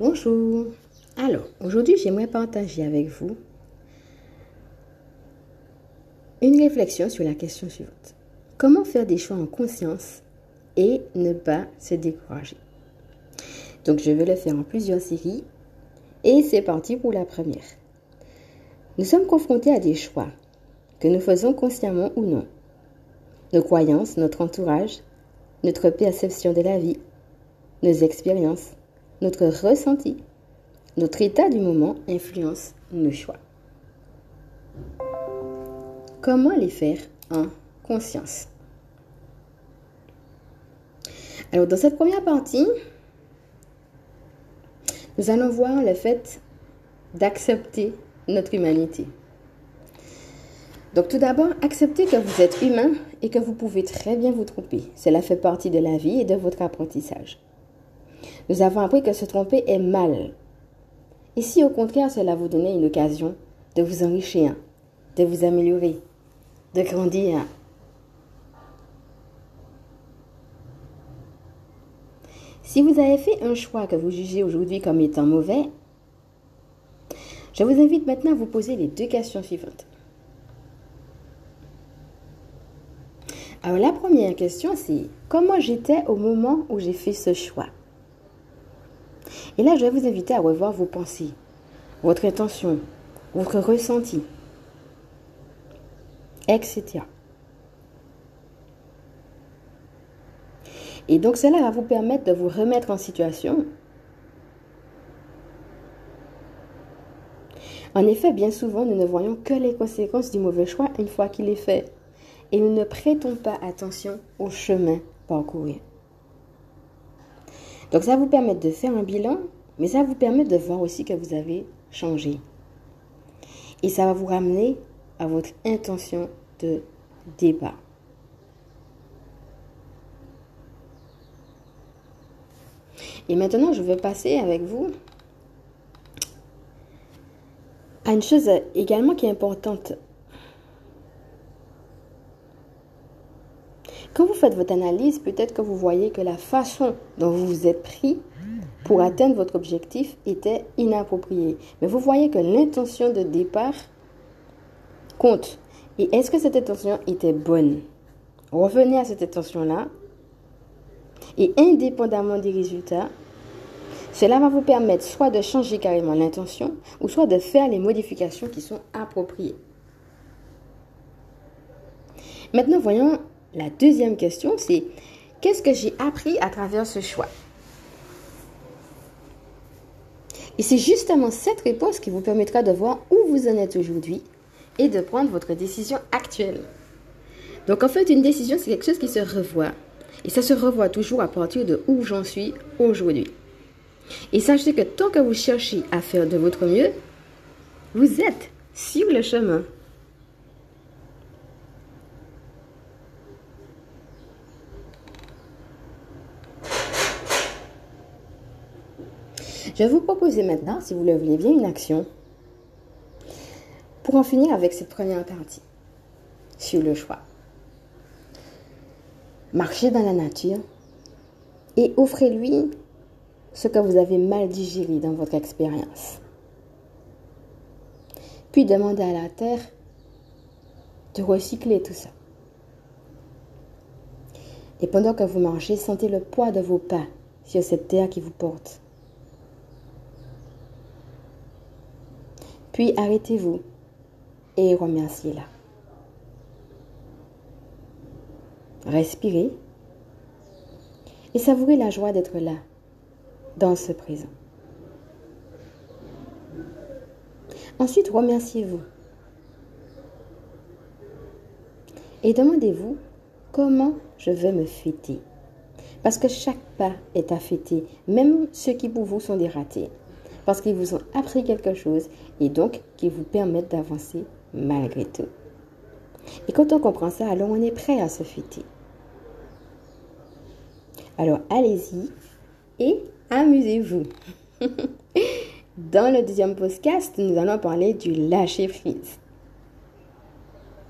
Bonjour. Alors, aujourd'hui, j'aimerais partager avec vous une réflexion sur la question suivante. Comment faire des choix en conscience et ne pas se décourager? Donc, je vais le faire en plusieurs séries et c'est parti pour la première. Nous sommes confrontés à des choix que nous faisons consciemment ou non. Nos croyances, notre entourage, notre perception de la vie, nos expériences, notre ressenti, notre état du moment influencent nos choix. Comment les faire en conscience? Alors dans cette première partie, nous allons voir le fait d'accepter notre humanité. Donc tout d'abord, acceptez que vous êtes humain et que vous pouvez très bien vous tromper. Cela fait partie de la vie et de votre apprentissage. Nous avons appris que se tromper est mal. Et si au contraire cela vous donnait une occasion de vous enrichir, de vous améliorer, de grandir, Si vous avez fait un choix que vous jugez aujourd'hui comme étant mauvais, je vous invite maintenant à vous poser les deux questions suivantes. Alors la première question, c'est comment j'étais au moment où j'ai fait ce choix? Et là, je vais vous inviter à revoir vos pensées, votre intention, votre ressenti, etc. Et donc cela va vous permettre de vous remettre en situation. En effet, bien souvent, nous ne voyons que les conséquences du mauvais choix une fois qu'il est fait. Et nous ne prêtons pas attention au chemin parcouru. Donc ça vous permet de faire un bilan, mais ça vous permet de voir aussi que vous avez changé. Et ça va vous ramener à votre intention de départ. Et maintenant, je vais passer avec vous à une chose également qui est importante. Quand vous votre analyse, peut-être que vous voyez que la façon dont vous vous êtes pris pour atteindre votre objectif était inappropriée. Mais vous voyez que l'intention de départ compte. Et est-ce que cette intention était bonne? Revenez à cette intention-là et indépendamment des résultats, cela va vous permettre soit de changer carrément l'intention ou soit de faire les modifications qui sont appropriées. Maintenant, voyons la deuxième question, c'est qu'est-ce que j'ai appris à travers ce choix? Et c'est justement cette réponse qui vous permettra de voir où vous en êtes aujourd'hui et de prendre votre décision actuelle. Donc en fait, une décision, c'est quelque chose qui se revoit. Et ça se revoit toujours à partir de où j'en suis aujourd'hui. Et sachez que tant que vous cherchez à faire de votre mieux, vous êtes sur le chemin. Je vais vous proposer maintenant, si vous le voulez bien, une action pour en finir avec cette première partie sur le choix. Marchez dans la nature et offrez-lui ce que vous avez mal digéré dans votre expérience. Puis demandez à la terre de recycler tout ça. Et pendant que vous marchez, sentez le poids de vos pas sur cette terre qui vous porte. Puis arrêtez-vous et remerciez-la. Respirez et savourez la joie d'être là, dans ce présent. Ensuite, remerciez-vous. Et demandez-vous comment je vais me fêter. Parce que chaque pas est à fêter, même ceux qui pour vous sont des ratés. Parce qu'ils vous ont appris quelque chose et donc qui vous permettent d'avancer malgré tout. Et quand on comprend ça, alors on est prêt à se fêter. Alors allez-y et amusez-vous. Dans le deuxième podcast, nous allons parler du lâcher prise.